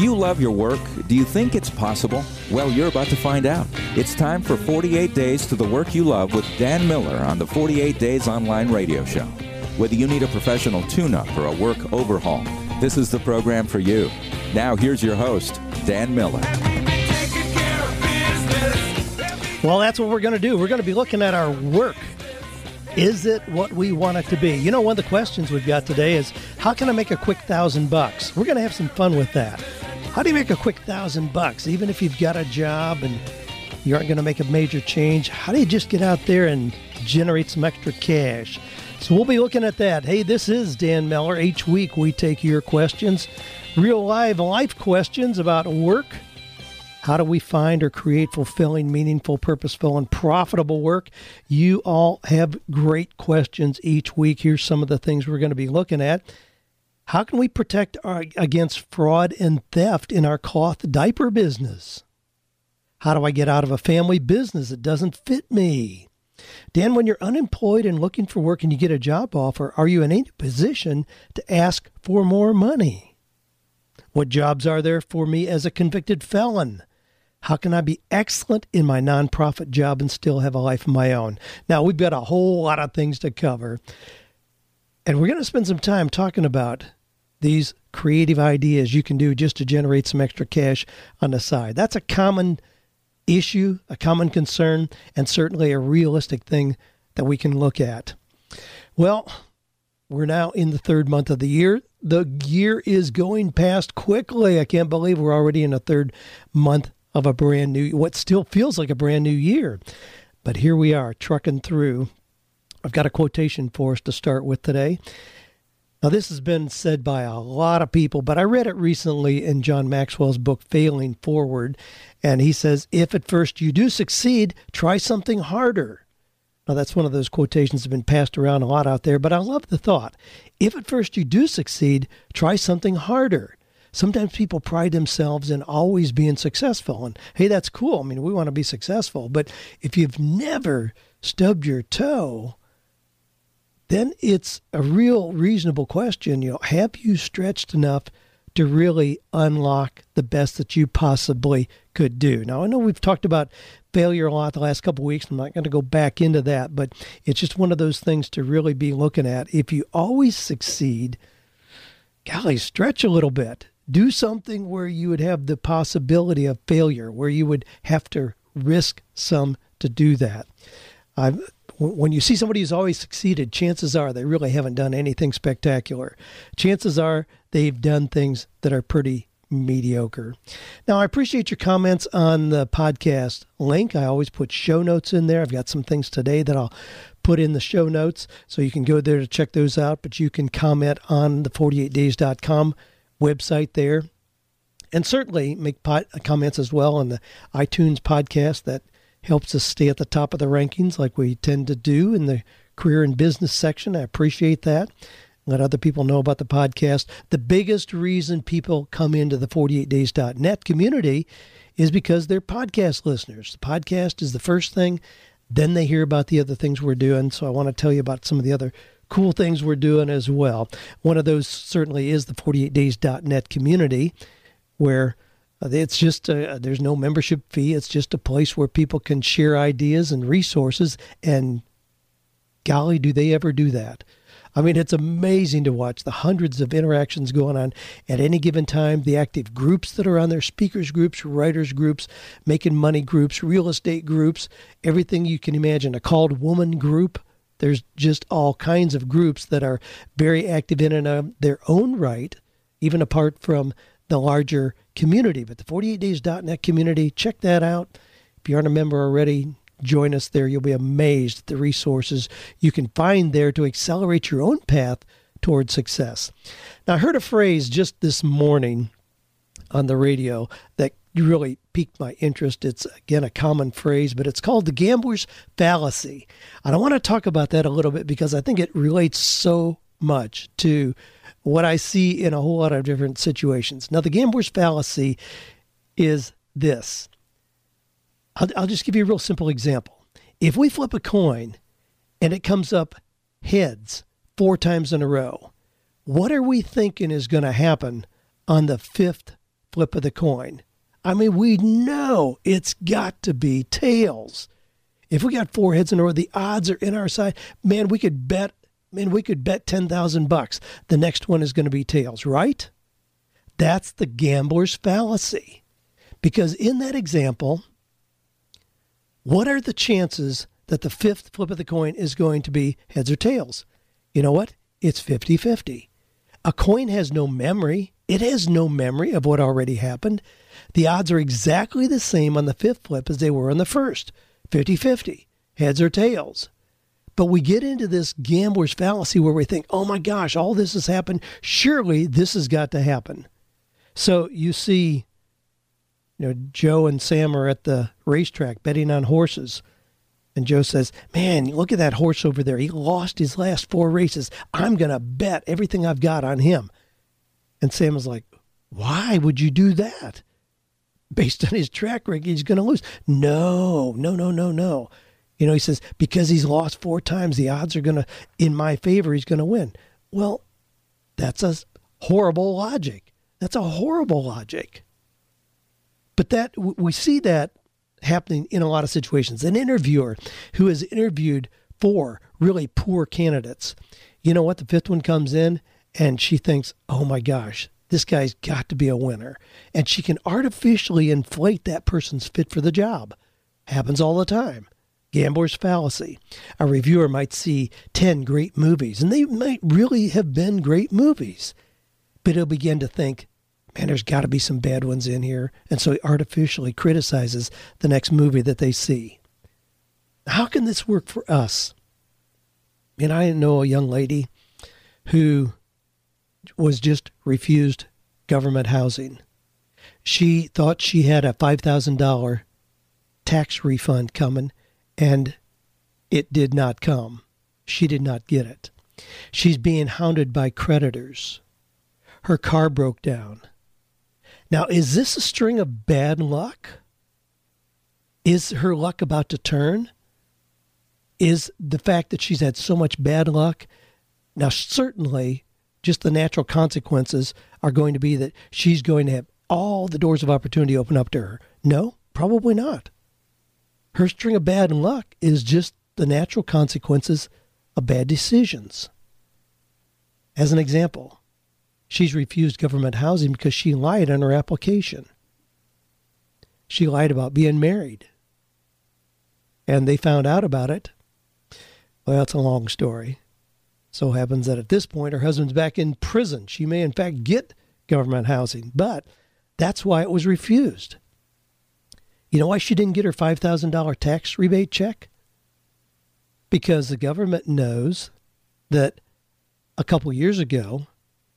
Do you love your work? Do you think it's possible? Well, you're about to find out. It's time for 48 Days to the Work You Love with Dan Miller on the 48 Days Online Radio Show. Whether you need a professional tune up or a work overhaul, this is the program for you. Now, here's your host, Dan Miller. Well, that's what we're going to do. We're going to be looking at our work. Is it what we want it to be? You know, one of the questions we've got today is how can I make a quick thousand bucks? We're going to have some fun with that. How do you make a quick thousand bucks? Even if you've got a job and you aren't going to make a major change, how do you just get out there and generate some extra cash? So we'll be looking at that. Hey, this is Dan Miller. Each week we take your questions, real live life questions about work how do we find or create fulfilling, meaningful, purposeful, and profitable work? You all have great questions each week. Here's some of the things we're going to be looking at. How can we protect our, against fraud and theft in our cloth diaper business? How do I get out of a family business that doesn't fit me? Dan, when you're unemployed and looking for work and you get a job offer, are you in any position to ask for more money? What jobs are there for me as a convicted felon? How can I be excellent in my nonprofit job and still have a life of my own? Now, we've got a whole lot of things to cover. And we're going to spend some time talking about these creative ideas you can do just to generate some extra cash on the side. That's a common issue, a common concern, and certainly a realistic thing that we can look at. Well, we're now in the third month of the year. The year is going past quickly. I can't believe we're already in a third month of a brand new, what still feels like a brand new year. But here we are, trucking through. I've got a quotation for us to start with today. Now, this has been said by a lot of people, but I read it recently in John Maxwell's book, Failing Forward. And he says, If at first you do succeed, try something harder. Now, that's one of those quotations that have been passed around a lot out there, but I love the thought. If at first you do succeed, try something harder sometimes people pride themselves in always being successful. And hey, that's cool. I mean, we want to be successful. But if you've never stubbed your toe, then it's a real reasonable question. You know, have you stretched enough to really unlock the best that you possibly could do? Now, I know we've talked about failure a lot the last couple weeks. I'm not going to go back into that, but it's just one of those things to really be looking at. If you always succeed, golly, stretch a little bit do something where you would have the possibility of failure, where you would have to risk some to do that. I've, when you see somebody who's always succeeded, chances are they really haven't done anything spectacular. Chances are they've done things that are pretty mediocre. Now, I appreciate your comments on the podcast link. I always put show notes in there. I've got some things today that I'll put in the show notes, so you can go there to check those out. But you can comment on the 48days.com website there. And certainly make comments as well on the iTunes podcast that helps us stay at the top of the rankings like we tend to do in the career and business section. I appreciate that. Let other people know about the podcast. The biggest reason people come into the 48days.net community is because they're podcast listeners. The podcast is the first thing, then they hear about the other things we're doing. So I want to tell you about some of the other cool things we're doing as well. One of those certainly is the 48days.net community, where Uh, it's just a, there's no membership fee. It's just a place where people can share ideas and resources. And golly, do they ever do that? I mean, it's amazing to watch the hundreds of interactions going on at any given time, the active groups that are on there, speakers groups, writers groups, making money groups, real estate groups, everything you can imagine, a called woman group. There's just all kinds of groups that are very active in and of their own right, even apart from the larger community. But the 48days.net community, check that out. If you aren't a member already, join us there. You'll be amazed at the resources you can find there to accelerate your own path toward success. Now, I heard a phrase just this morning on the radio that really piqued my interest. It's again a common phrase, but it's called the gambler's fallacy. And I want to talk about that a little bit because I think it relates so much to what I see in a whole lot of different situations. Now, the gambler's fallacy is this. I'll, I'll just give you a real simple example. If we flip a coin and it comes up heads four times in a row, what are we thinking is going to happen on the fifth flip of the coin. I mean, we know it's got to be tails. If we got four heads in a row, the odds are in our side. Man, we could bet. Man, we could bet ten thousand bucks. The next one is going to be tails, right? That's the gambler's fallacy. Because in that example, what are the chances that the fifth flip of the coin is going to be heads or tails? You know what? It's 50 50. A coin has no memory. It has no memory of what already happened. The odds are exactly the same on the fifth flip as they were on the first 50 50, heads or tails. But we get into this gambler's fallacy where we think, oh my gosh, all this has happened. Surely this has got to happen. So you see, you know, Joe and Sam are at the racetrack betting on horses. And Joe says, Man, look at that horse over there. He lost his last four races. I'm going to bet everything I've got on him. And Sam is like, Why would you do that? Based on his track record, he's going to lose. No, no, no, no, no. You know, he says, Because he's lost four times, the odds are going to, in my favor, he's going to win. Well, that's a horrible logic. That's a horrible logic. But that we see that happening in a lot of situations. An interviewer who has interviewed four really poor candidates. You know what? The fifth one comes in and she thinks, oh my gosh, this guy's got to be a winner. And she can artificially inflate that person's fit for the job. Happens all the time. Gambler's fallacy. A reviewer might see 10 great movies, and they might really have been great movies, but he'll begin to think, man, there's got to be some bad ones in here. And so he artificially criticizes the next movie that they see. How can this work for us? And I know a young lady who was just refused government housing. She thought she had a $5,000 tax refund coming, and it did not come. She did not get it. She's being hounded by creditors. Her car broke down. Now, is this a string of bad luck? Is her luck about to turn? Is the fact that she's had so much bad luck? Now, certainly, just the natural consequences are going to be that she's going to have all the doors of opportunity open up to her. No, probably not. Her string of bad luck is just the natural consequences of bad decisions. As an example, She's refused government housing because she lied on her application. She lied about being married. And they found out about it. Well, that's a long story. So happens that at this point, her husband's back in prison. She may, in fact, get government housing, but that's why it was refused. You know why she didn't get her $5,000 tax rebate check? Because the government knows that a couple years ago,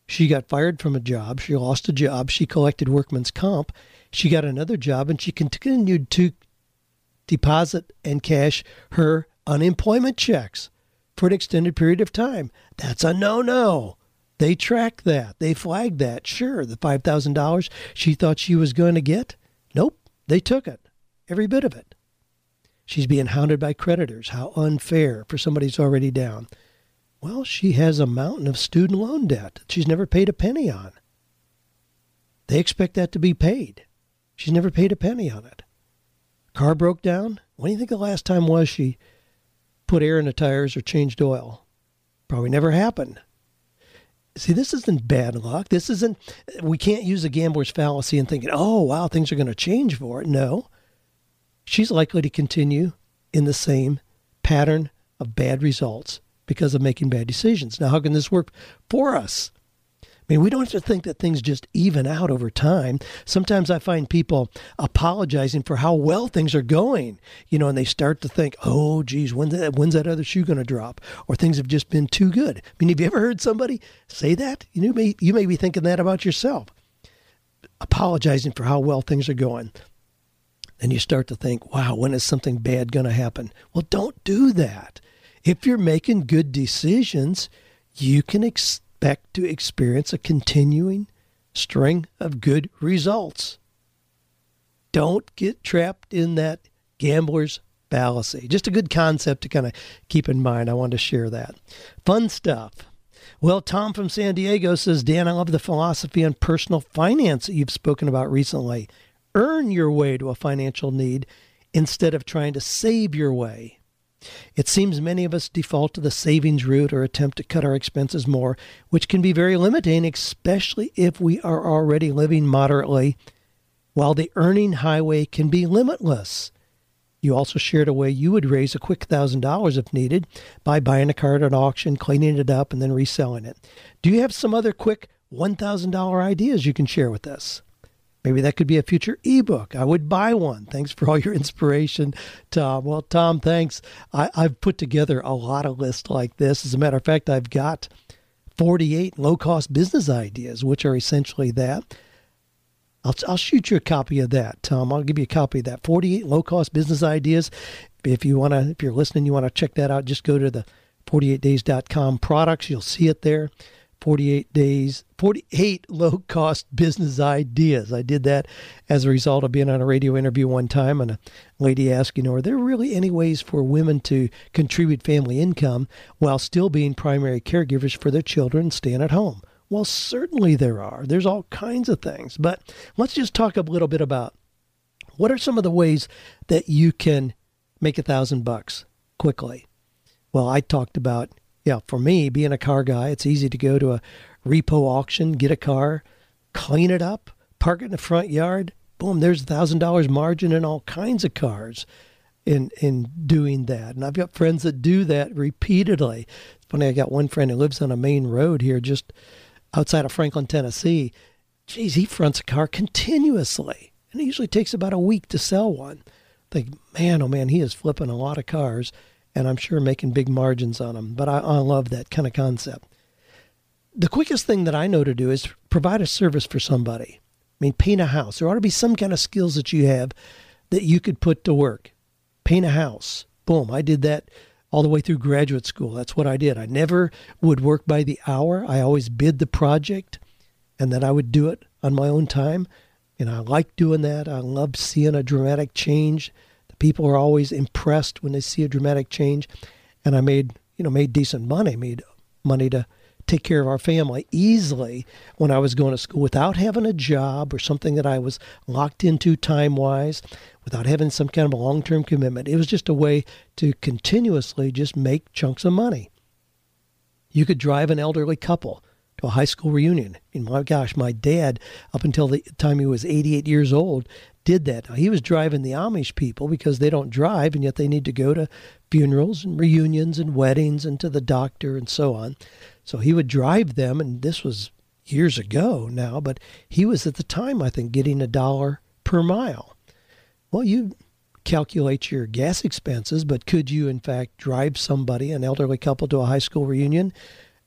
she got fired from a job. She lost a job. She collected workman's comp. She got another job and she continued to deposit and cash her unemployment checks for an extended period of time. That's a no no. They tracked that. They flagged that. Sure, the $5,000 she thought she was going to get. Nope, they took it. Every bit of it. She's being hounded by creditors. How unfair for somebody who's already down. Well, she has a mountain of student loan debt that she's never paid a penny on. They expect that to be paid. She's never paid a penny on it. Car broke down. When do you think the last time was she put air in the tires or changed oil? Probably never happened. See, this isn't bad luck. This isn't, we can't use a gambler's fallacy and thinking, oh, wow, things are going to change for it. No. She's likely to continue in the same pattern of bad results because of making bad decisions. Now, how can this work for us? I mean, we don't have to think that things just even out over time. Sometimes I find people apologizing for how well things are going, you know, and they start to think, oh, geez, when's that, when's that other shoe going to drop? Or things have just been too good. I mean, have you ever heard somebody say that? You, you, may, you may be thinking that about yourself, apologizing for how well things are going. And you start to think, wow, when is something bad going to happen? Well, don't do that if you're making good decisions, you can expect to experience a continuing string of good results. Don't get trapped in that gambler's fallacy. Just a good concept to kind of keep in mind. I wanted to share that. Fun stuff. Well, Tom from San Diego says, Dan, I love the philosophy on personal finance that you've spoken about recently. Earn your way to a financial need instead of trying to save your way. It seems many of us default to the savings route or attempt to cut our expenses more, which can be very limiting, especially if we are already living moderately, while the earning highway can be limitless. You also shared a way you would raise a quick $1,000 if needed by buying a car at an auction, cleaning it up, and then reselling it. Do you have some other quick $1,000 ideas you can share with us? Maybe that could be a future ebook. I would buy one. Thanks for all your inspiration, Tom. Well, Tom, thanks. I, have put together a lot of lists like this. As a matter of fact, I've got 48 low cost business ideas, which are essentially that. I'll, I'll shoot you a copy of that, Tom. I'll give you a copy of that. 48 low cost business ideas. If you want to, if you're listening, you want to check that out, just go to the 48days.com products. You'll see it there. 48 days, 48 low cost business ideas. I did that as a result of being on a radio interview one time, and a lady asked, you know, are there really any ways for women to contribute family income while still being primary caregivers for their children staying at home? Well, certainly there are. There's all kinds of things. But let's just talk a little bit about what are some of the ways that you can make a thousand bucks quickly. Well, I talked about yeah, for me, being a car guy, it's easy to go to a repo auction, get a car, clean it up, park it in the front yard. Boom, there's a thousand dollars margin in all kinds of cars in in doing that. And I've got friends that do that repeatedly. It's funny, I got one friend who lives on a main road here just outside of Franklin, Tennessee. Geez, he fronts a car continuously. And it usually takes about a week to sell one. I think, man, oh man, he is flipping a lot of cars and I'm sure making big margins on them. But I, I love that kind of concept. The quickest thing that I know to do is provide a service for somebody. I mean, paint a house. There ought to be some kind of skills that you have that you could put to work. Paint a house. Boom. I did that all the way through graduate school. That's what I did. I never would work by the hour. I always bid the project and then I would do it on my own time. And I like doing that. I love seeing a dramatic change People are always impressed when they see a dramatic change. And I made, you know, made decent money, made money to take care of our family easily when I was going to school without having a job or something that I was locked into time wise, without having some kind of a long term commitment. It was just a way to continuously just make chunks of money. You could drive an elderly couple to a high school reunion. And my gosh, my dad, up until the time he was 88 years old, did that. Now, he was driving the Amish people because they don't drive and yet they need to go to funerals and reunions and weddings and to the doctor and so on. So he would drive them, and this was years ago now, but he was at the time, I think, getting a dollar per mile. Well, you calculate your gas expenses, but could you, in fact, drive somebody, an elderly couple, to a high school reunion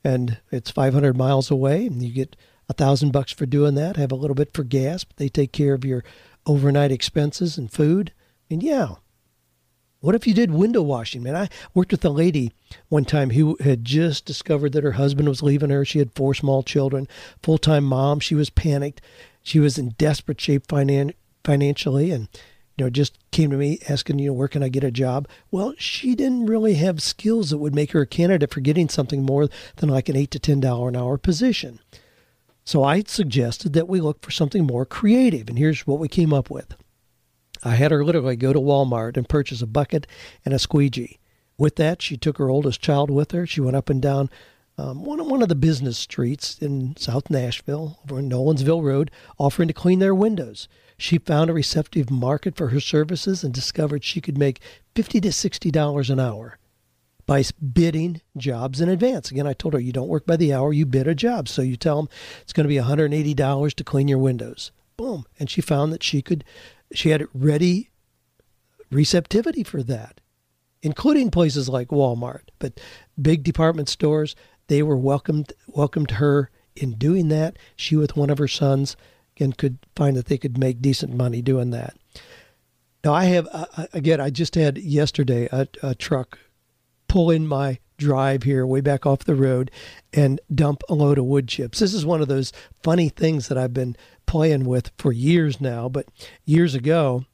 and it's 500 miles away and you get a thousand bucks for doing that, have a little bit for gas, but they take care of your overnight expenses and food. And yeah, what if you did window washing, man? I worked with a lady one time who had just discovered that her husband was leaving her. She had four small children, full time mom. She was panicked. She was in desperate shape finan- financially and, you know, just came to me asking, you know, where can I get a job? Well, she didn't really have skills that would make her a candidate for getting something more than like an eight to ten dollar an hour position. So I suggested that we look for something more creative, and here's what we came up with. I had her literally go to Walmart and purchase a bucket and a squeegee. With that, she took her oldest child with her. She went up and down um, one, one of the business streets in South Nashville, over in Nolensville Road, offering to clean their windows. She found a receptive market for her services and discovered she could make fifty to sixty dollars an hour by bidding jobs in advance. Again, I told her you don't work by the hour, you bid a job. So you tell them it's going to be $180 to clean your windows. Boom. And she found that she could, she had ready receptivity for that, including places like Walmart. But big department stores, they were welcomed, welcomed her in doing that. She, with one of her sons, again, could find that they could make decent money doing that. Now, I have, uh, again, I just had yesterday a, a truck pull in my drive here way back off the road and dump a load of wood chips. This is one of those funny things that I've been playing with for years now, but years ago,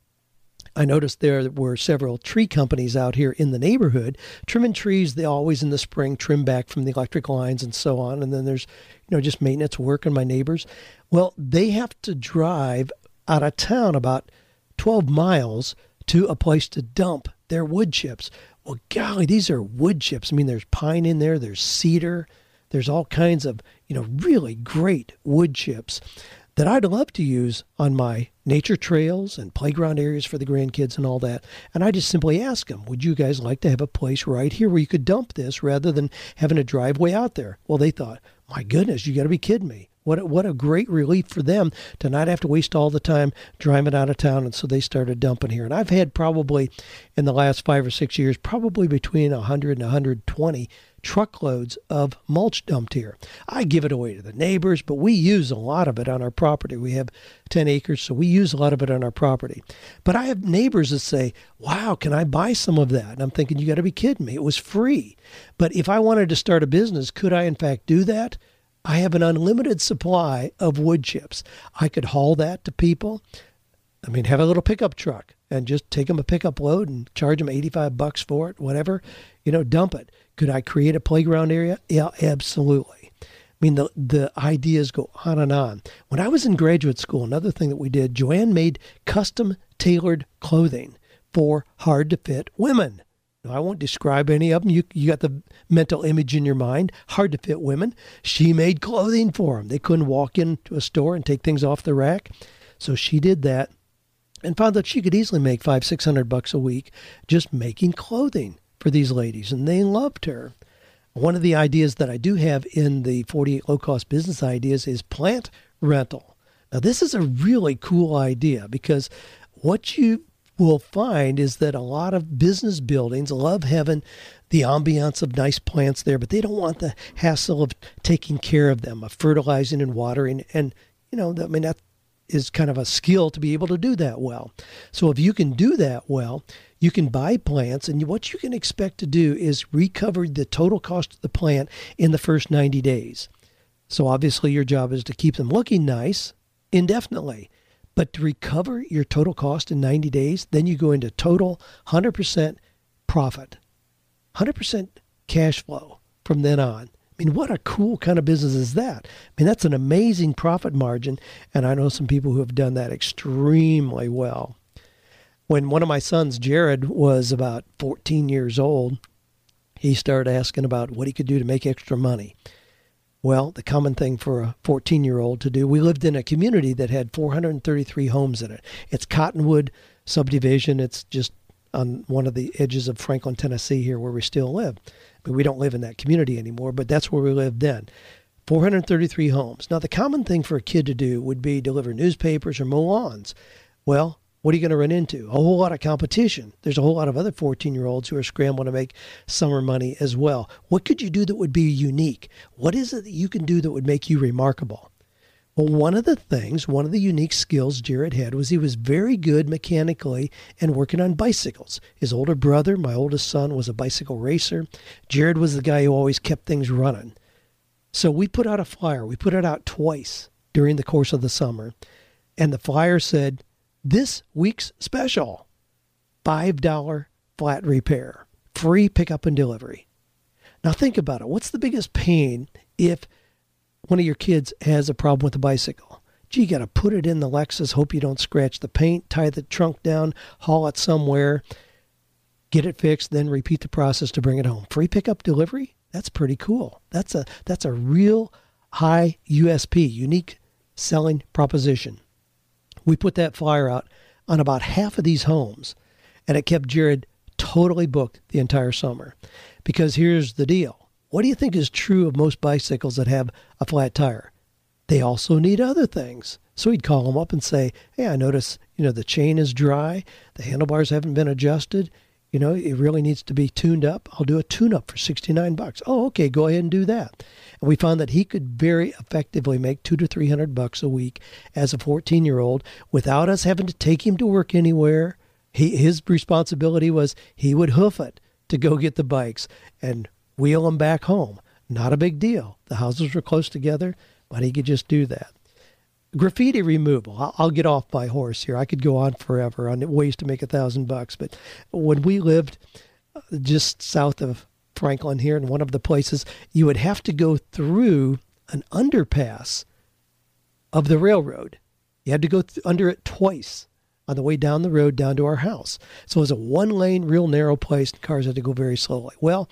I noticed there were several tree companies out here in the neighborhood trimming trees. They always in the spring trim back from the electric lines and so on. And then there's, you know, just maintenance work on my neighbors. Well, they have to drive out of town about 12 miles to a place to dump their wood chips. Well, golly, these are wood chips. I mean, there's pine in there, there's cedar, there's all kinds of, you know, really great wood chips that I'd love to use on my nature trails and playground areas for the grandkids and all that. And I just simply ask them, would you guys like to have a place right here where you could dump this rather than having a driveway out there? Well, they thought, my goodness, you got to be kidding me. What what a great relief for them to not have to waste all the time driving out of town. And so they started dumping here. And I've had probably in the last five or six years, probably between 100 and 120 truckloads of mulch dumped here. I give it away to the neighbors, but we use a lot of it on our property. We have 10 acres, so we use a lot of it on our property. But I have neighbors that say, Wow, can I buy some of that? And I'm thinking, You got to be kidding me. It was free. But if I wanted to start a business, could I in fact do that? I have an unlimited supply of wood chips. I could haul that to people. I mean, have a little pickup truck and just take them a pickup load and charge them 85 bucks for it, whatever, you know, dump it. Could I create a playground area? Yeah, absolutely. I mean, the, the ideas go on and on. When I was in graduate school, another thing that we did, Joanne made custom tailored clothing for hard to fit women. I won't describe any of them. You, you got the mental image in your mind. Hard to fit women. She made clothing for them. They couldn't walk into a store and take things off the rack. So she did that and found that she could easily make five, six hundred bucks a week just making clothing for these ladies. And they loved her. One of the ideas that I do have in the 48 low cost business ideas is plant rental. Now, this is a really cool idea because what you will find is that a lot of business buildings love having the ambiance of nice plants there, but they don't want the hassle of taking care of them, of fertilizing and watering. And, you know, I mean, that is kind of a skill to be able to do that well. So if you can do that well, you can buy plants, and what you can expect to do is recover the total cost of the plant in the first 90 days. So obviously, your job is to keep them looking nice indefinitely. But to recover your total cost in 90 days, then you go into total 100% profit, 100% cash flow from then on. I mean, what a cool kind of business is that? I mean, that's an amazing profit margin. And I know some people who have done that extremely well. When one of my sons, Jared, was about 14 years old, he started asking about what he could do to make extra money. Well, the common thing for a 14 year old to do, we lived in a community that had 433 homes in it. It's Cottonwood subdivision. It's just on one of the edges of Franklin, Tennessee, here where we still live. But we don't live in that community anymore, but that's where we lived then. 433 homes. Now, the common thing for a kid to do would be deliver newspapers or mow lawns. Well, what are you going to run into? A whole lot of competition. There's a whole lot of other 14 year olds who are scrambling to make summer money as well. What could you do that would be unique? What is it that you can do that would make you remarkable? Well, one of the things, one of the unique skills Jared had was he was very good mechanically and working on bicycles. His older brother, my oldest son, was a bicycle racer. Jared was the guy who always kept things running. So we put out a flyer. We put it out twice during the course of the summer. And the flyer said, this week's special $5 flat repair, free pickup and delivery. Now, think about it. What's the biggest pain if one of your kids has a problem with a bicycle? Gee, you got to put it in the Lexus, hope you don't scratch the paint, tie the trunk down, haul it somewhere, get it fixed, then repeat the process to bring it home. Free pickup delivery? That's pretty cool. That's a that's a real high USP, unique selling proposition we put that flyer out on about half of these homes, and it kept Jared totally booked the entire summer. Because here's the deal what do you think is true of most bicycles that have a flat tire? They also need other things. So he'd call them up and say, Hey, I notice, you know, the chain is dry, the handlebars haven't been adjusted, you know, it really needs to be tuned up. I'll do a tune up for 69 bucks. Oh, okay, go ahead and do that. And we found that he could very effectively make 2 to 300 bucks a week as a 14-year-old without us having to take him to work anywhere. He, his responsibility was he would hoof it to go get the bikes and wheel them back home. Not a big deal. The houses were close together, but he could just do that. Graffiti removal. I'll, get off my horse here. I could go on forever on ways to make a thousand bucks. But when we lived uh, just south of Franklin here in one of the places, you would have to go through an underpass of the railroad. You had to go th- under it twice on the way down the road down to our house. So it was a one lane, real narrow place. And cars had to go very slowly. Well,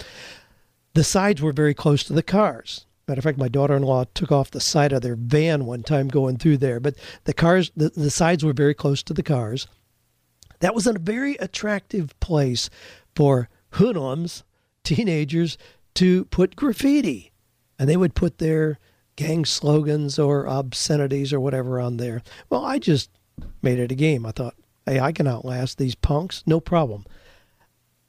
the sides were very close to the cars. Matter of fact, my daughter-in-law took off the side of their van one time going through there. But the cars, the, the sides were very close to the cars. That was a very attractive place for hoodlums, teenagers, to put graffiti, and they would put their gang slogans or obscenities or whatever on there. Well, I just made it a game. I thought, hey, I can outlast these punks, no problem.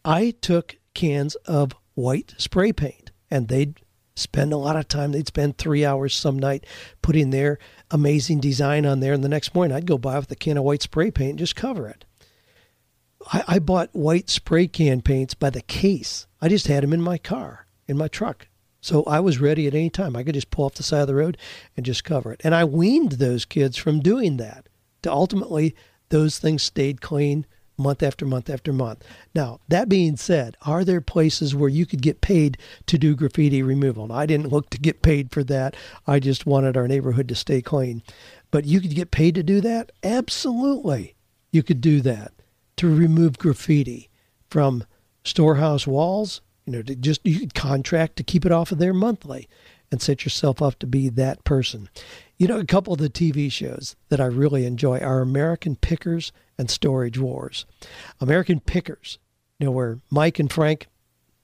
I took cans of white spray paint, and they'd spend a lot of time. They'd spend three hours some night putting their amazing design on there, and the next morning I'd go by with a can of white spray paint and just cover it. I, I bought white spray can paints by the case. I just had them in my car, in my truck. So I was ready at any time. I could just pull off the side of the road and just cover it. And I weaned those kids from doing that. To ultimately, those things stayed clean month after month after month. Now, that being said, are there places where you could get paid to do graffiti removal? And I didn't look to get paid for that. I just wanted our neighborhood to stay clean. But you could get paid to do that? Absolutely. You could do that to remove graffiti from storehouse walls. You know, to just you could contract to keep it off of there monthly and set yourself up to be that person. You know, a couple of the TV shows that I really enjoy are American Pickers and Storage Wars. American Pickers, you know, where Mike and Frank,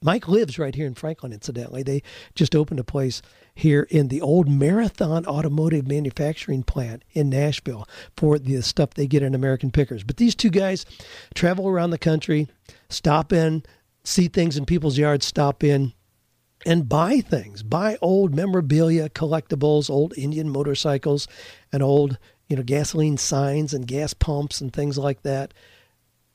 Mike lives right here in Franklin, incidentally. They just opened a place here in the old Marathon Automotive Manufacturing Plant in Nashville for the stuff they get in American Pickers. But these two guys travel around the country, stop in, see things in people's yards, stop in, and buy things, buy old memorabilia, collectibles, old Indian motorcycles, and old you know, gasoline signs and gas pumps and things like that.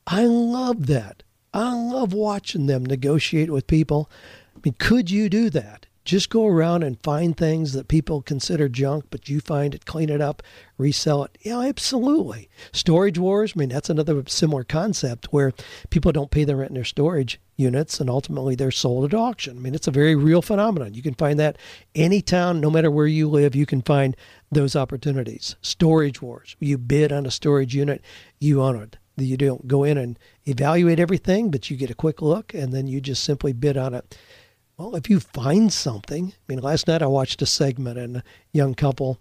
I love that. I love watching them negotiate with people. I mean, could you do that? Just go around and find things that people consider junk, but you find it, clean it up, resell it. Yeah, absolutely. Storage wars, I mean, that's another similar concept where people don't pay the rent in their storage units and ultimately they're sold at auction. I mean, it's a very real phenomenon. You can find that any town, no matter where you live, you can find those opportunities. Storage wars. You bid on a storage unit, you own it. You don't go in and evaluate everything, but you get a quick look and then you just simply bid on it. Well, if you find something, I mean, last night I watched a segment and a young couple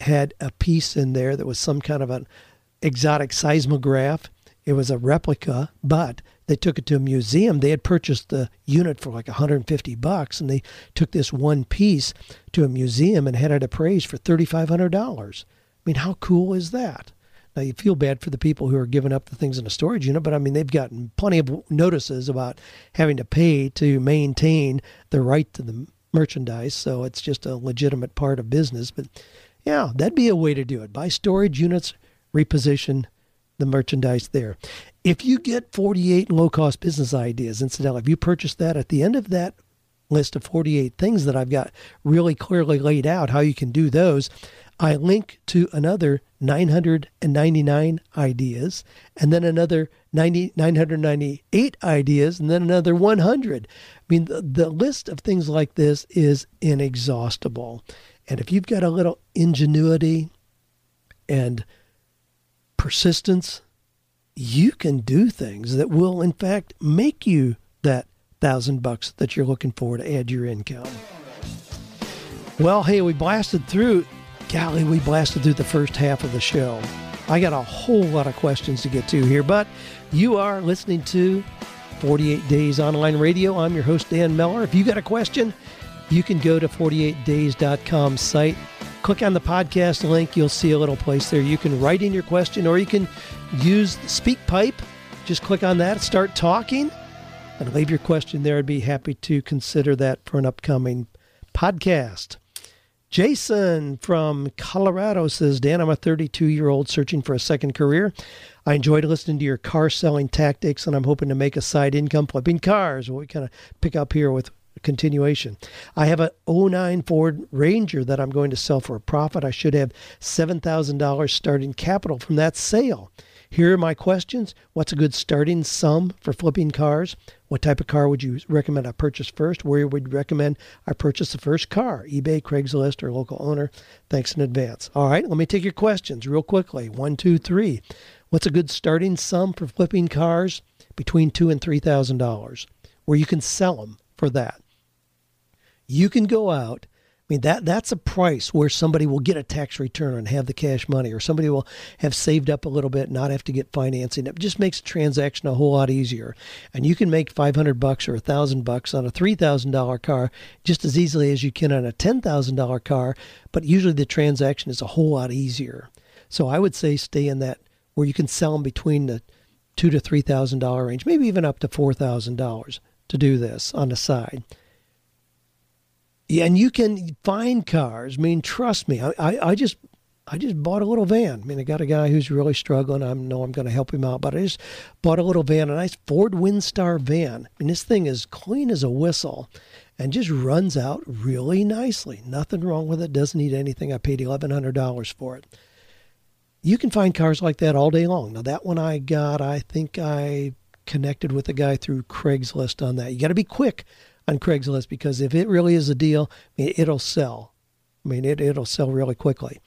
had a piece in there that was some kind of an exotic seismograph. It was a replica, but they took it to a museum. They had purchased the unit for like 150 bucks, and they took this one piece to a museum and had it appraised for $3,500. I mean, how cool is that? Now you feel bad for the people who are giving up the things in a storage unit, but I mean they've gotten plenty of notices about having to pay to maintain the right to the merchandise, so it's just a legitimate part of business. But yeah, that'd be a way to do it. Buy storage units, reposition the merchandise there. If you get 48 low cost business ideas, incidentally, if you purchase that at the end of that list of 48 things that I've got really clearly laid out how you can do those, I link to another 999 ideas, and then another 90, 998 ideas, and then another 100. I mean, the, the list of things like this is inexhaustible. And if you've got a little ingenuity and persistence, you can do things that will, in fact, make you that thousand bucks that you're looking for to add your income. Well, hey, we blasted through golly, we blasted through the first half of the show. I got a whole lot of questions to get to here, but you are listening to 48 Days Online Radio. I'm your host, Dan Miller. If you got a question, you can go to 48days.com site. Click on the podcast link. You'll see a little place there. You can write in your question or you can use SpeakPipe. Just click on that, start talking, and leave your question there. I'd be happy to consider that for an upcoming podcast. Jason from Colorado says, Dan, I'm a 32 year old searching for a second career. I enjoyed listening to your car selling tactics, and I'm hoping to make a side income flipping cars. What we kind of pick up here with continuation. I have a 09 Ford Ranger that I'm going to sell for a profit. I should have $7,000 starting capital from that sale. Here are my questions. What's a good starting sum for flipping cars? What type of car would you recommend I purchase first? Where would you recommend I purchase the first car? eBay, Craigslist, or local owner? Thanks in advance. All right, let me take your questions real quickly. One, two, three. What's a good starting sum for flipping cars? Between two and three thousand dollars, where you can sell them for that. You can go out mean that that's a price where somebody will get a tax return and have the cash money, or somebody will have saved up a little bit, and not have to get financing. It just makes a transaction a whole lot easier, and you can make five hundred bucks or a thousand bucks on a three thousand dollar car just as easily as you can on a ten thousand dollar car. But usually the transaction is a whole lot easier. So I would say stay in that where you can sell them between the two to three thousand dollar range, maybe even up to four thousand dollars to do this on the side. Yeah, and you can find cars. I mean, trust me. I, I, I just I just bought a little van. I mean, I got a guy who's really struggling. I know I'm going to help him out, but I just bought a little van, a nice Ford Windstar van. I mean, this thing is clean as a whistle and just runs out really nicely. Nothing wrong with it. Doesn't need anything. I paid $1,100 for it. You can find cars like that all day long. Now, that one I got, I think I connected with a guy through Craigslist on that. You got to be quick on Craigslist because if it really is a deal, I mean, it'll sell. I mean, it, it'll sell really quickly.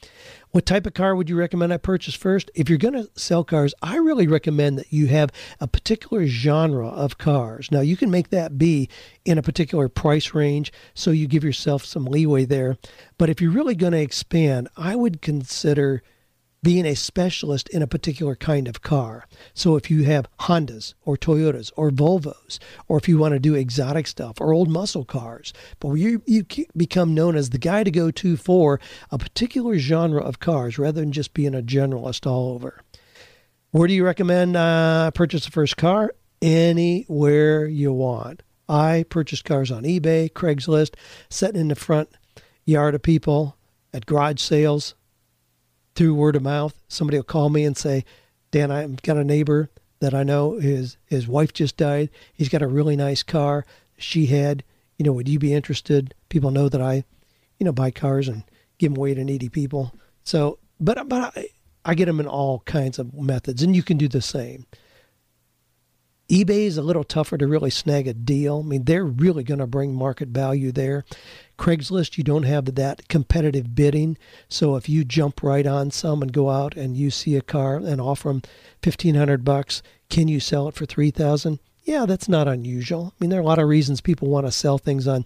What type of car would you recommend I purchase first? If you're going to sell cars, I really recommend that you have a particular genre of cars. Now, you can make that be in a particular price range, so you give yourself some leeway there. But if you're really going to expand, I would consider being a specialist in a particular kind of car. So if you have Hondas or Toyotas or Volvos, or if you want to do exotic stuff or old muscle cars, but you, you become known as the guy to go to for a particular genre of cars rather than just being a generalist all over. Where do you recommend uh, purchase the first car? Anywhere you want. I purchase cars on eBay, Craigslist, sitting in the front yard of people at garage sales, through word of mouth. Somebody will call me and say, Dan, I've got a neighbor that I know his his wife just died. He's got a really nice car. She had, you know, would you be interested? People know that I, you know, buy cars and give them away to needy people. So, but but I, I get them in all kinds of methods, and you can do the same eBay is a little tougher to really snag a deal. I mean, they're really going to bring market value there. Craigslist, you don't have that competitive bidding. So if you jump right on some and go out and you see a car and offer them fifteen hundred bucks, can you sell it for three thousand? Yeah, that's not unusual. I mean, there are a lot of reasons people want to sell things on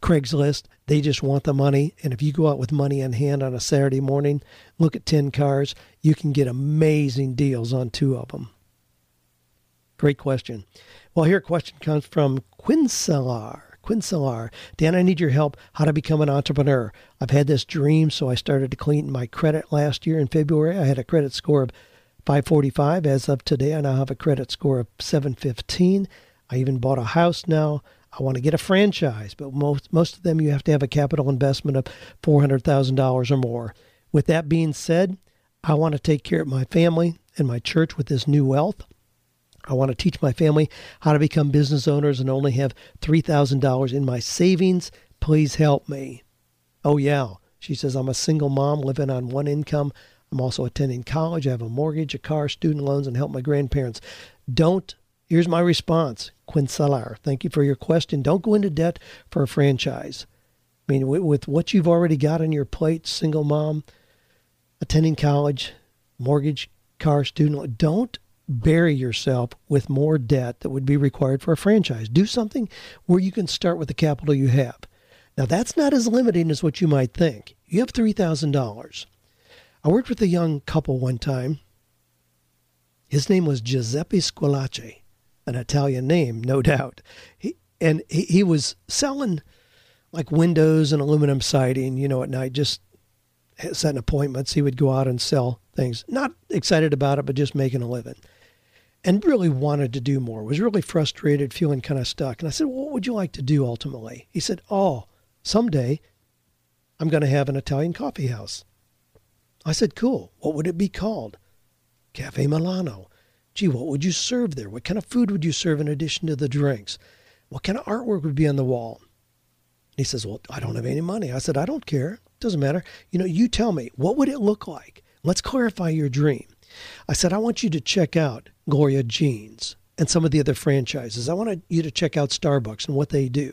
Craigslist. They just want the money. And if you go out with money in hand on a Saturday morning, look at 10 cars, you can get amazing deals on two of them. Great question. Well, here a question comes from Quincelar. Quincelar. Dan, I need your help how to become an entrepreneur. I've had this dream, so I started to clean my credit last year in February. I had a credit score of 545. As of today, I now have a credit score of 715. I even bought a house now. I want to get a franchise, but most most of them you have to have a capital investment of $400,000 or more. With that being said, I want to take care of my family and my church with this new wealth. I want to teach my family how to become business owners and only have $3,000 in my savings. Please help me. Oh, yeah. She says, I'm a single mom living on one income. I'm also attending college. I have a mortgage, a car, student loans, and help my grandparents. Don't, here's my response Quincelar, thank you for your question. Don't go into debt for a franchise. I mean, with, what you've already got on your plate, single mom, attending college, mortgage, car, student, don't bury yourself with more debt that would be required for a franchise. Do something where you can start with the capital you have. Now, that's not as limiting as what you might think. You have $3,000. I worked with a young couple one time. His name was Giuseppe Squillace, an Italian name, no doubt. He, and he, he was selling like windows and aluminum siding, you know, at night, just setting appointments. He would go out and sell things. Not excited about it, but just making a living and really wanted to do more, was really frustrated, feeling kind of stuck. And I said, What would you like to do ultimately? He said, Oh, someday I'm going to have an Italian coffee house. I said, Cool. What would it be called? Cafe Milano. Gee, what would you serve there? What kind of food would you serve in addition to the drinks? What kind of artwork would be on the wall? he says, Well, I don't have any money. I said, I don't care. Doesn't matter. You know, you tell me, what would it look like? Let's clarify your dream. I said, I want you to check out Gloria Jean's and some of the other franchises. I wanted you to check out Starbucks and what they do.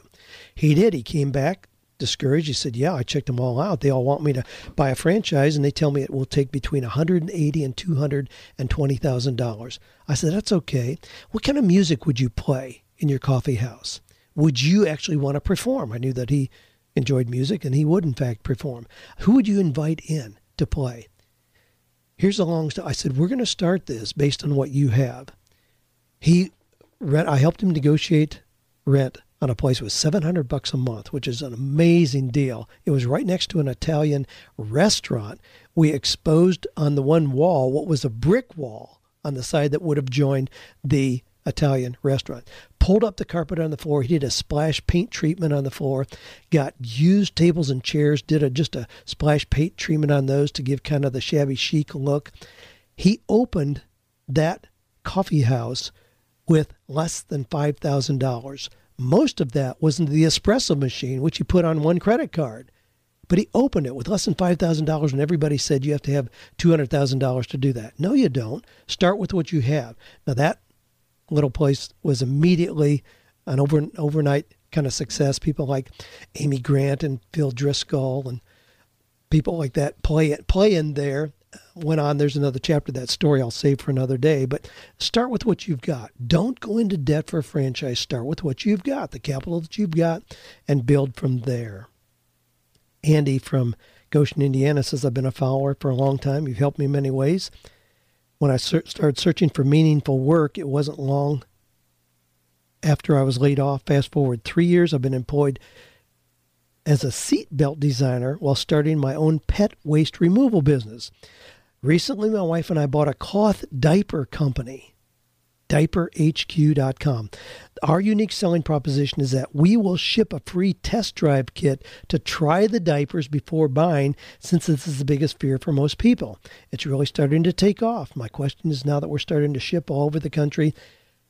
He did. He came back discouraged. He said, "Yeah, I checked them all out. They all want me to buy a franchise, and they tell me it will take between 180 and 220 thousand dollars." I said, "That's okay. What kind of music would you play in your coffee house? Would you actually want to perform?" I knew that he enjoyed music, and he would in fact perform. Who would you invite in to play? Here's a long story. I said, "We're going to start this based on what you have." He rent. I helped him negotiate rent on a place with 700 bucks a month, which is an amazing deal. It was right next to an Italian restaurant. We exposed on the one wall what was a brick wall on the side that would have joined the Italian restaurant. Pulled up the carpet on the floor. He did a splash paint treatment on the floor. Got used tables and chairs. Did a just a splash paint treatment on those to give kind of the shabby chic look. He opened that coffee house with less than five thousand dollars. Most of that was in the espresso machine, which he put on one credit card. But he opened it with less than $5,000, and everybody said you have to have $200,000 to do that. No, you don't. Start with what you have. Now, that little place was immediately an over, overnight kind of success. People like Amy Grant and Phil Driscoll and people like that play, it play in there uh, went on. There's another chapter that story I'll save for another day. But start with what you've got. Don't go into debt for a franchise. Start with what you've got, the capital that you've got, and build from there. Andy from Goshen, Indiana says, I've been a follower for a long time. You've helped me in many ways. When I started searching for meaningful work, it wasn't long after I was laid off. Fast forward three years, I've been employed as a seatbelt designer while starting my own pet waste removal business. Recently, my wife and I bought a cloth diaper company, diaperhq.com. Our unique selling proposition is that we will ship a free test drive kit to try the diapers before buying, since this is the biggest fear for most people. It's really starting to take off. My question is now that we're starting to ship all over the country,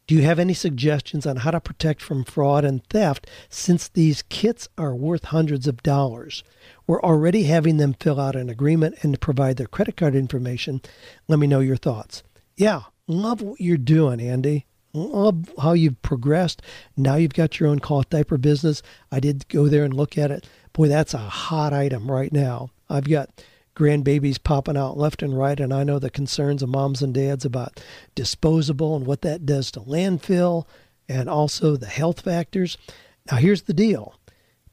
do you have any suggestions on how to protect from fraud and theft since these kits are worth hundreds of dollars? We're already having them fill out an agreement and provide their credit card information. Let me know your thoughts. Yeah, love what you're doing, Andy. Love how you've progressed. Now you've got your own cloth diaper business. I did go there and look at it. Boy, that's a hot item right now. I've got grandbabies popping out left and right, and I know the concerns of moms and dads about disposable and what that does to landfill and also the health factors. Now, here's the deal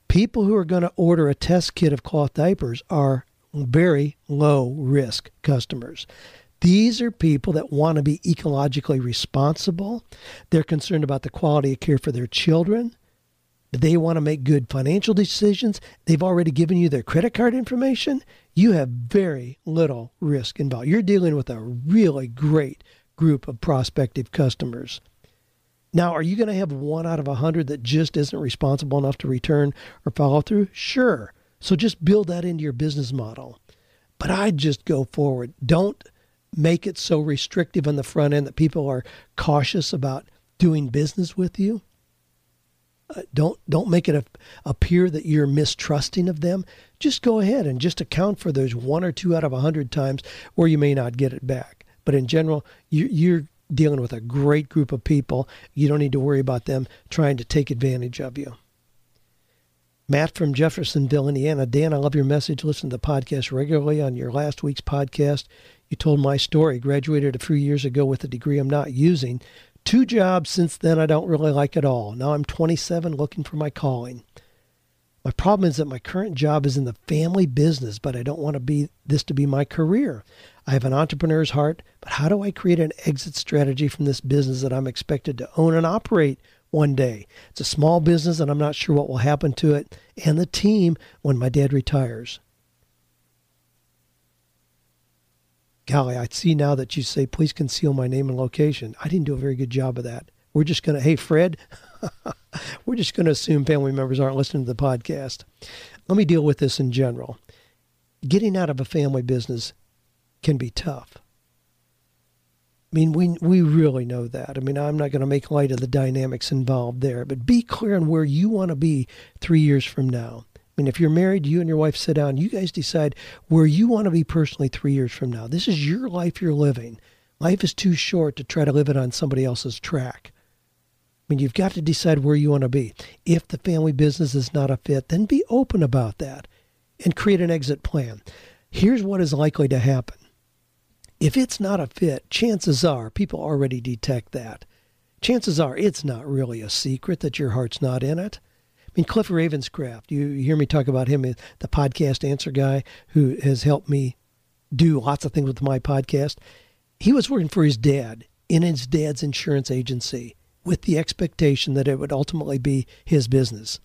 people who are going to order a test kit of cloth diapers are very low risk customers. These are people that want to be ecologically responsible. They're concerned about the quality of care for their children. They want to make good financial decisions. They've already given you their credit card information. You have very little risk involved. You're dealing with a really great group of prospective customers. Now, are you going to have one out of a hundred that just isn't responsible enough to return or follow through? Sure. So just build that into your business model. But I'd just go forward. Don't make it so restrictive on the front end that people are cautious about doing business with you. Uh, don't don't make it appear that you're mistrusting of them. Just go ahead and just account for those one or two out of a hundred times where you may not get it back. But in general, you, you're dealing with a great group of people. You don't need to worry about them trying to take advantage of you. Matt from Jeffersonville, Indiana. Dan, I love your message. Listen to the podcast regularly. On your last week's podcast, you told my story. Graduated a few years ago with a degree I'm not using. Two jobs since then I don't really like at all. Now I'm 27 looking for my calling. My problem is that my current job is in the family business, but I don't want to be this to be my career. I have an entrepreneur's heart, but how do I create an exit strategy from this business that I'm expected to own and operate one day? It's a small business and I'm not sure what will happen to it and the team when my dad retires. Golly, I see now that you say, please conceal my name and location. I didn't do a very good job of that. We're just going to, hey, Fred, we're just going to assume family members aren't listening to the podcast. Let me deal with this in general. Getting out of a family business can be tough. I mean, we we really know that. I mean, I'm not going to make light of the dynamics involved there, but be clear on where you want to be three years from now. I mean, if you're married, you and your wife sit down, you guys decide where you want to be personally three years from now. This is your life you're living. Life is too short to try to live it on somebody else's track. I mean, you've got to decide where you want to be. If the family business is not a fit, then be open about that and create an exit plan. Here's what is likely to happen if it's not a fit, chances are people already detect that. Chances are it's not really a secret that your heart's not in it. I mean, Cliff Ravenscraft, you hear me talk about him, the podcast answer guy who has helped me do lots of things with my podcast. He was working for his dad in his dad's insurance agency with the expectation that it would ultimately be his business.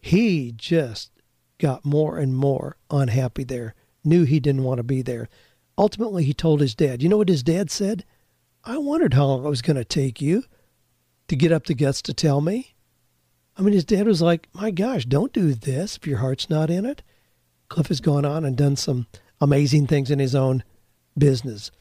He just got more and more unhappy there, knew he didn't want to be there. Ultimately, he told his dad, you know what his dad said? I wondered how long it was going to take you to get up the guts to tell me. I mean, his dad was like, my gosh, don't do this if your heart's not in it. Cliff has gone on and done some amazing things in his own business.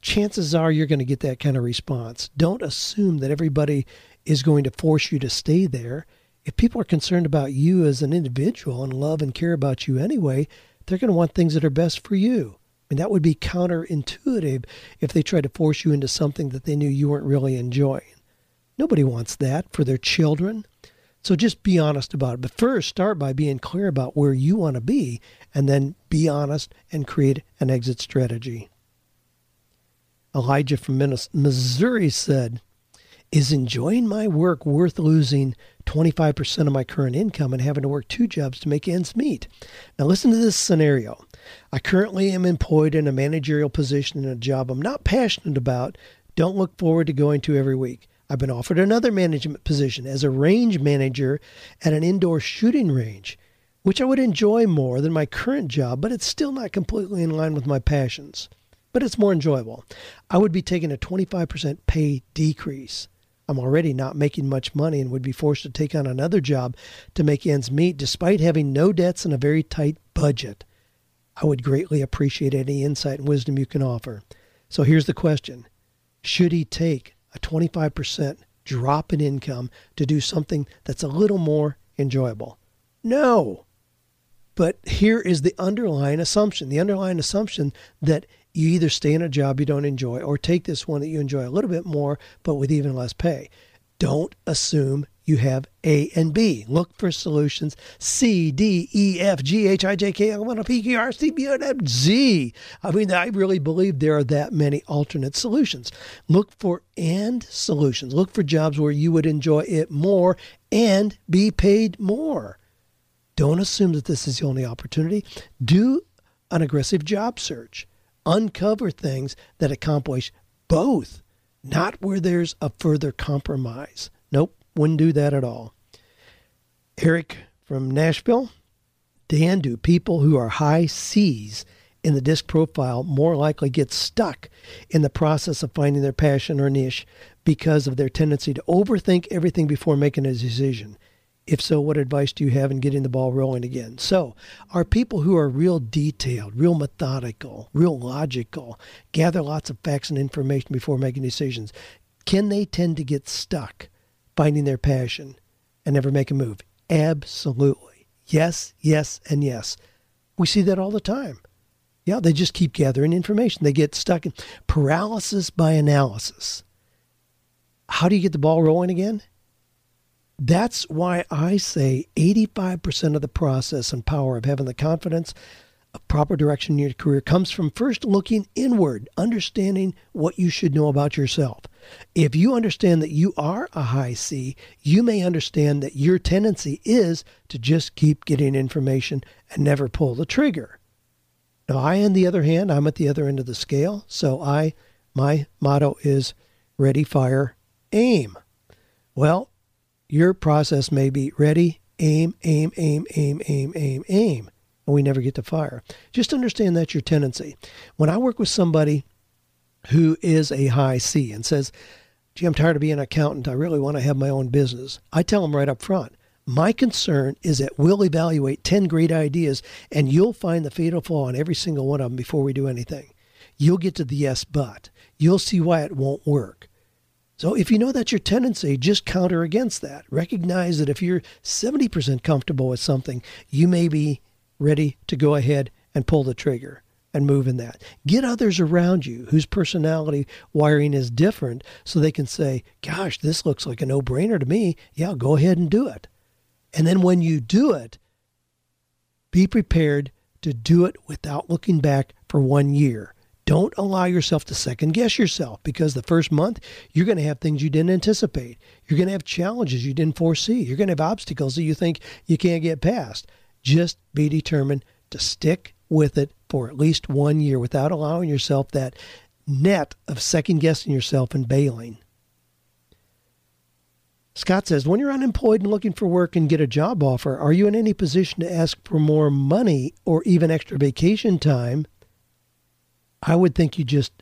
Chances are you're going to get that kind of response. Don't assume that everybody is going to force you to stay there. If people are concerned about you as an individual and love and care about you anyway, they're going to want things that are best for you. I mean, that would be counterintuitive if they tried to force you into something that they knew you weren't really enjoying. Nobody wants that for their children. So just be honest about it. But first, start by being clear about where you want to be, and then be honest and create an exit strategy. Elijah from Missouri said, Is enjoying my work worth losing 25% of my current income and having to work two jobs to make ends meet? Now, listen to this scenario. I currently am employed in a managerial position in a job I'm not passionate about, don't look forward to going to every week. I've been offered another management position as a range manager at an indoor shooting range, which I would enjoy more than my current job, but it's still not completely in line with my passions. But it's more enjoyable. I would be taking a 25% pay decrease. I'm already not making much money and would be forced to take on another job to make ends meet despite having no debts and a very tight budget. I would greatly appreciate any insight and wisdom you can offer. So here's the question Should he take a 25% drop in income to do something that's a little more enjoyable? No. But here is the underlying assumption the underlying assumption that you either stay in a job you don't enjoy or take this one that you enjoy a little bit more, but with even less pay. Don't assume you have A and B. Look for solutions C, D, E, F, G, H, I, J, K, L, M, N, O, P, Q, R, S, T, V, W, X, Z. I mean, I really believe there are that many alternate solutions. Look for and solutions. Look for jobs where you would enjoy it more and be paid more. Don't assume that this is the only opportunity. Do an aggressive job search. Uncover things that accomplish both, not where there's a further compromise. Nope. Wouldn't do that at all. Eric from Nashville. Dan, do people who are high C's in the disc profile more likely get stuck in the process of finding their passion or niche because of their tendency to overthink everything before making a decision? If so, what advice do you have in getting the ball rolling again? So, are people who are real detailed, real methodical, real logical, gather lots of facts and information before making decisions, can they tend to get stuck? Finding their passion and never make a move? Absolutely. Yes, yes, and yes. We see that all the time. Yeah, they just keep gathering information. They get stuck in paralysis by analysis. How do you get the ball rolling again? That's why I say 85% of the process and power of having the confidence proper direction in your career comes from first looking inward, understanding what you should know about yourself. If you understand that you are a high C, you may understand that your tendency is to just keep getting information and never pull the trigger. Now, I, on the other hand, I'm at the other end of the scale, so I, my motto is ready, fire, aim. Well, your process may be ready, aim, aim, aim, aim, aim, aim, aim, and we never get to fire. Just understand that's your tendency. When I work with somebody who is a high C and says, gee, I'm tired of being an accountant. I really want to have my own business. I tell them right up front, my concern is that we'll evaluate 10 great ideas and you'll find the fatal flaw in every single one of them before we do anything. you'll get to the yes, but. You'll see why it won't work. So if you know that's your tendency, just counter against that. Recognize that if you're 70% comfortable with something, you may be ready to go ahead and pull the trigger and move in that. Get others around you whose personality wiring is different so they can say, gosh, this looks like a no brainer to me. Yeah, go ahead and do it. And then when you do it, be prepared to do it without looking back for one year. Don't allow yourself to second guess yourself because the first month you're going to have things you didn't anticipate. You're going to have challenges you didn't foresee. You're going to have obstacles that you think you can't get past. Just be determined to stick with it for at least one year without allowing yourself that net of second guessing yourself and bailing. Scott says, when you're unemployed and looking for work and get a job offer, are you in any position to ask for more money or even extra vacation time I would think you just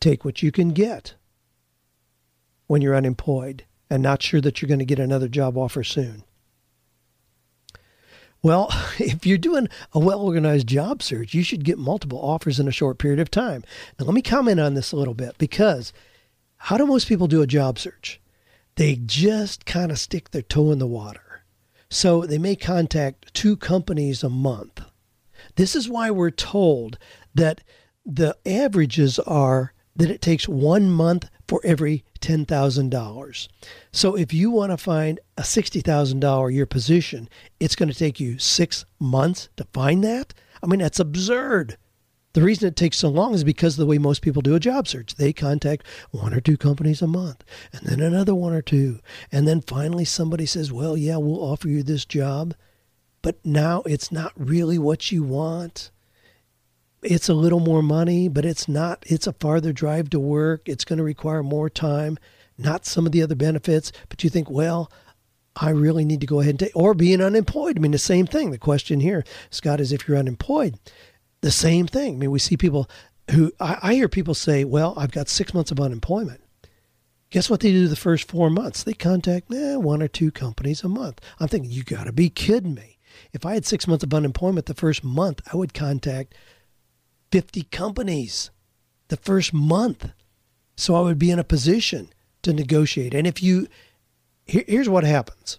take what you can get when you're unemployed and not sure that you're going to get another job offer soon. Well, if you're doing a well organized job search, you should get multiple offers in a short period of time. Now, let me comment on this a little bit because how do most people do a job search? They just kind of stick their toe in the water. So they may contact two companies a month. This is why we're told that the averages are that it takes one month for every $10,000. So if you want to find a $60,000 year position, it's going to take you six months to find that. I mean, that's absurd. The reason it takes so long is because of the way most people do a job search. They contact one or two companies a month, and then another one or two. And then finally somebody says, Well, yeah, we'll offer you this job. But now it's not really what you want it's a little more money, but it's not, it's a farther drive to work. It's going to require more time, not some of the other benefits. But you think, well, I really need to go ahead and take, or being unemployed. I mean, the same thing. The question here, Scott, is if you're unemployed, the same thing. I mean, we see people who, I, I hear people say, well, I've got six months of unemployment. Guess what they do the first four months? They contact eh, one or two companies a month. I'm thinking, you got to be kidding me. If I had six months of unemployment the first month, I would contact 50 companies the first month. So I would be in a position to negotiate. And if you, here, here's what happens.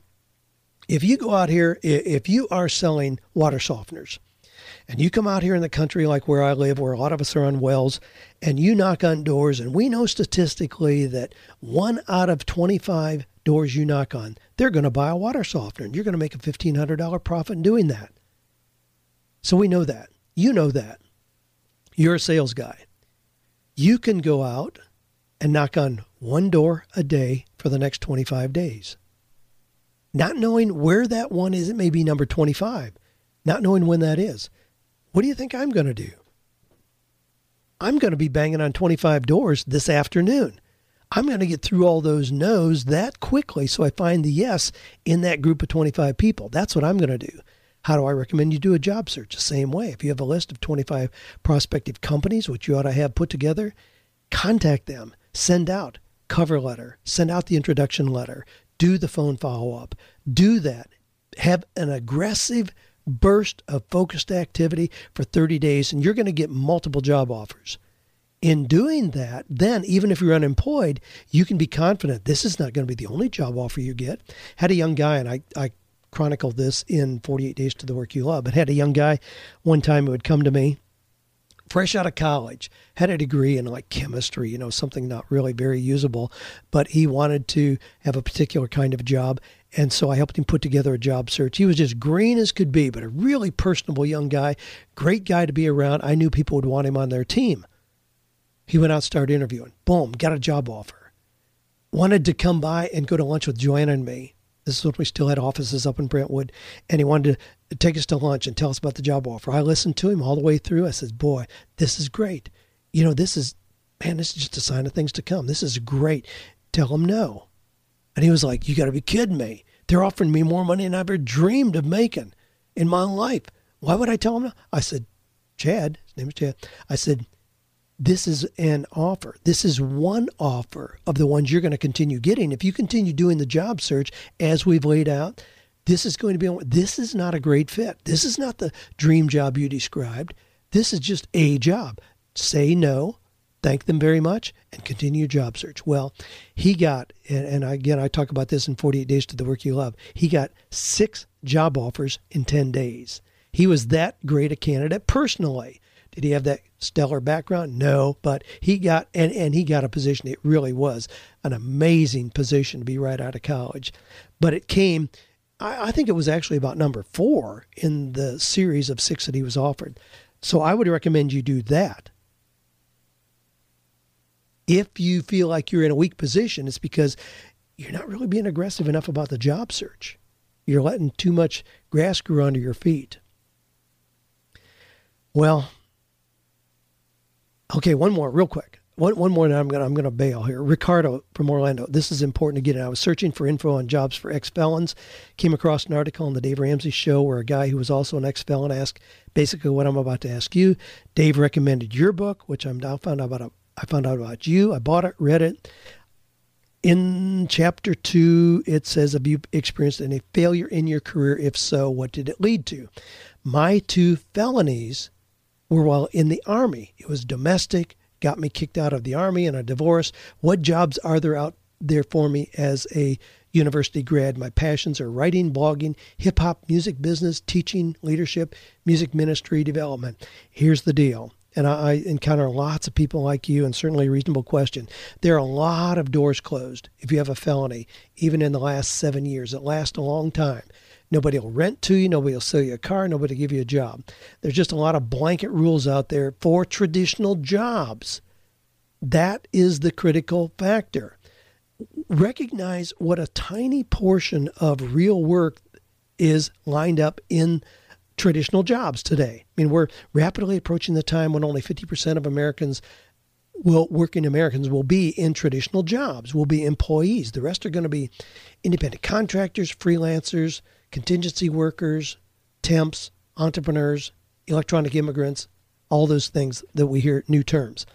If you go out here, if you are selling water softeners, and you come out here in the country like where I live, where a lot of us are on wells, and you knock on doors, and we know statistically that one out of 25 doors you knock on, they're going to buy a water softener, and you're going to make a $1,500 profit in doing that. So we know that. You know that. You're a sales guy. You can go out and knock on one door a day for the next 25 days. Not knowing where that one is, it may be number 25, not knowing when that is. What do you think I'm going to do? I'm going to be banging on 25 doors this afternoon. I'm going to get through all those no's that quickly so I find the yes in that group of 25 people. That's what I'm going to do. How do I recommend you do a job search? The same way. If you have a list of 25 prospective companies, which you ought to have put together, contact them, send out cover letter, send out the introduction letter, do the phone follow up, do that. Have an aggressive burst of focused activity for 30 days, and you're going to get multiple job offers. In doing that, then even if you're unemployed, you can be confident this is not going to be the only job offer you get. Had a young guy, and I, I chronicled this in 48 Days to the Work You Love, but had a young guy one time who would come to me fresh out of college, had a degree in like chemistry, you know, something not really very usable, but he wanted to have a particular kind of job. And so I helped him put together a job search. He was just green as could be, but a really personable young guy, great guy to be around. I knew people would want him on their team. He went out, started interviewing. Boom, got a job offer. Wanted to come by and go to lunch with Joanne and me. This is when we still had offices up in Brentwood, and he wanted to take us to lunch and tell us about the job offer. I listened to him all the way through. I said, "Boy, this is great. You know, this is man, this is just a sign of things to come. This is great. Tell him no." And he was like, "You got to be kidding me! They're offering me more money than I ever dreamed of making in my life. Why would I tell him no?" I said, "Chad, his name is Chad." I said, this is an offer. This is one offer of the ones you're going to continue getting. If you continue doing the job search as we've laid out, this is going to be, this is not a great fit. This is not the dream job you described. This is just a job. say no, thank them very much, and continue your job search. Well, he got, and, and again, I talk about this in 48 Days to the Work You Love, he got six job offers in 10 days. He was that great a candidate personally. Did he have that stellar background? No, but he got and, and he got a position. It really was an amazing position to be right out of college. But it came I, I think it was actually about number four in the series of six that he was offered. So I would recommend you do that. If you feel like you're in a weak position, it's because you're not really being aggressive enough about the job search. You're letting too much grass grow under your feet. Well, okay, one more real quick. One, one more, and I'm gonna I'm gonna bail here. Ricardo from Orlando. This is important to get in. I was searching for info on jobs for ex felons. Came across an article on the Dave Ramsey show where a guy who was also an ex felon asked basically what I'm about to ask you. Dave recommended your book, which I'm now found out about. I found out about you. I bought it, read it. In chapter two, it says, Have you experienced any failure in your career? If so, what did it lead to? My two felonies were while in the Army. It was domestic got me kicked out of the army and a divorce. What jobs are there out there for me as a university grad? My passions are writing, blogging, hip hop, music business, teaching, leadership, music ministry development. Here's the deal. And I, encounter lots of people like you, and certainly a reasonable question. There are a lot of doors closed if you have a felony, even in the last seven years. It lasts a long time. Nobody will rent to you. Nobody will sell you a car. Nobody will give you a job. There's just a lot of blanket rules out there for traditional jobs. That is the critical factor. Recognize what a tiny portion of real work is lined up in traditional jobs today. I mean, we're rapidly approaching the time when only 50% of Americans will working Americans will be in traditional jobs, will be employees. The rest are going to be independent contractors, freelancers, contingency workers, temps, entrepreneurs, electronic immigrants, all those things that we hear new terms.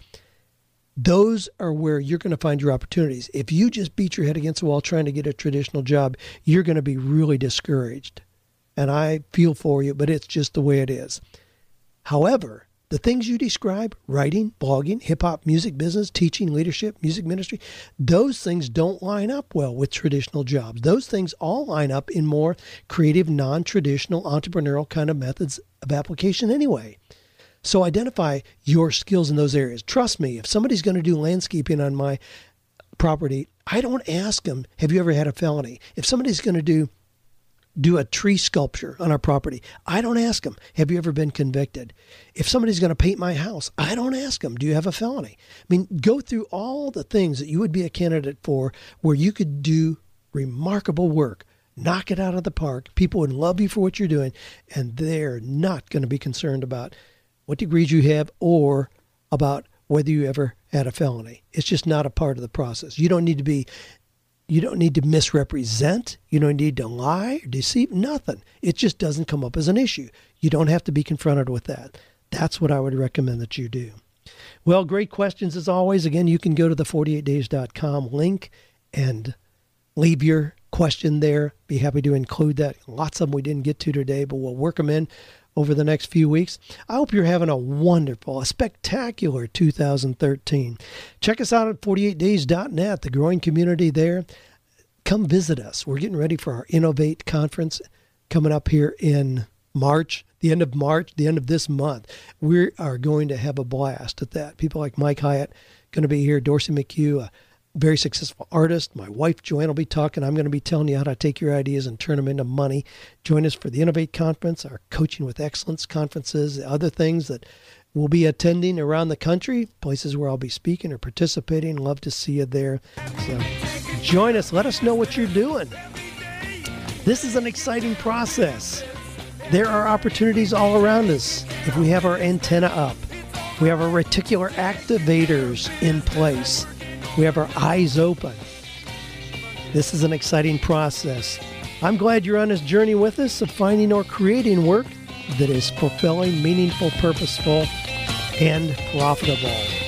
Those are where you're going to find your opportunities. If you just beat your head against the wall trying to get a traditional job, you're going to be really discouraged. And I feel for you, but it's just the way it is. However, the things you describe writing, blogging, hip hop, music business, teaching, leadership, music ministry those things don't line up well with traditional jobs. Those things all line up in more creative, non traditional, entrepreneurial kind of methods of application anyway. So identify your skills in those areas. Trust me, if somebody's going to do landscaping on my property, I don't ask them, Have you ever had a felony? If somebody's going to do do a tree sculpture on our property. I don't ask them, have you ever been convicted? If somebody's going to paint my house, I don't ask them, do you have a felony? I mean, go through all the things that you would be a candidate for where you could do remarkable work. Knock it out of the park. People would love you for what you're doing, and they're not going to be concerned about what degrees you have or about whether you ever had a felony. It's just not a part of the process. You don't need to be you don't need to misrepresent. You don't need to lie or deceive. Nothing. It just doesn't come up as an issue. You don't have to be confronted with that. That's what I would recommend that you do. Well, great questions as always. Again, you can go to the 48days.com link and leave your question there. Be happy to include that. Lots of them we didn't get to today, but we'll work them in over the next few weeks. I hope you're having a wonderful, a spectacular 2013. Check us out at 48days.net, the growing community there. Come visit us. We're getting ready for our Innovate conference coming up here in March, the end of March, the end of this month. We are going to have a blast at that. People like Mike Hyatt going to be here, Dorsey McHugh, uh, very successful artist. My wife Joanne will be talking. I'm going to be telling you how to take your ideas and turn them into money. Join us for the Innovate Conference, our Coaching with Excellence conferences, other things that we'll be attending around the country, places where I'll be speaking or participating. Love to see you there. So join us. Let us know what you're doing. This is an exciting process. There are opportunities all around us if we have our antenna up. We have our reticular activators in place we have our eyes open. This is an exciting process. I'm glad you're on this journey with us of finding or creating work that is fulfilling, meaningful, purposeful, and profitable.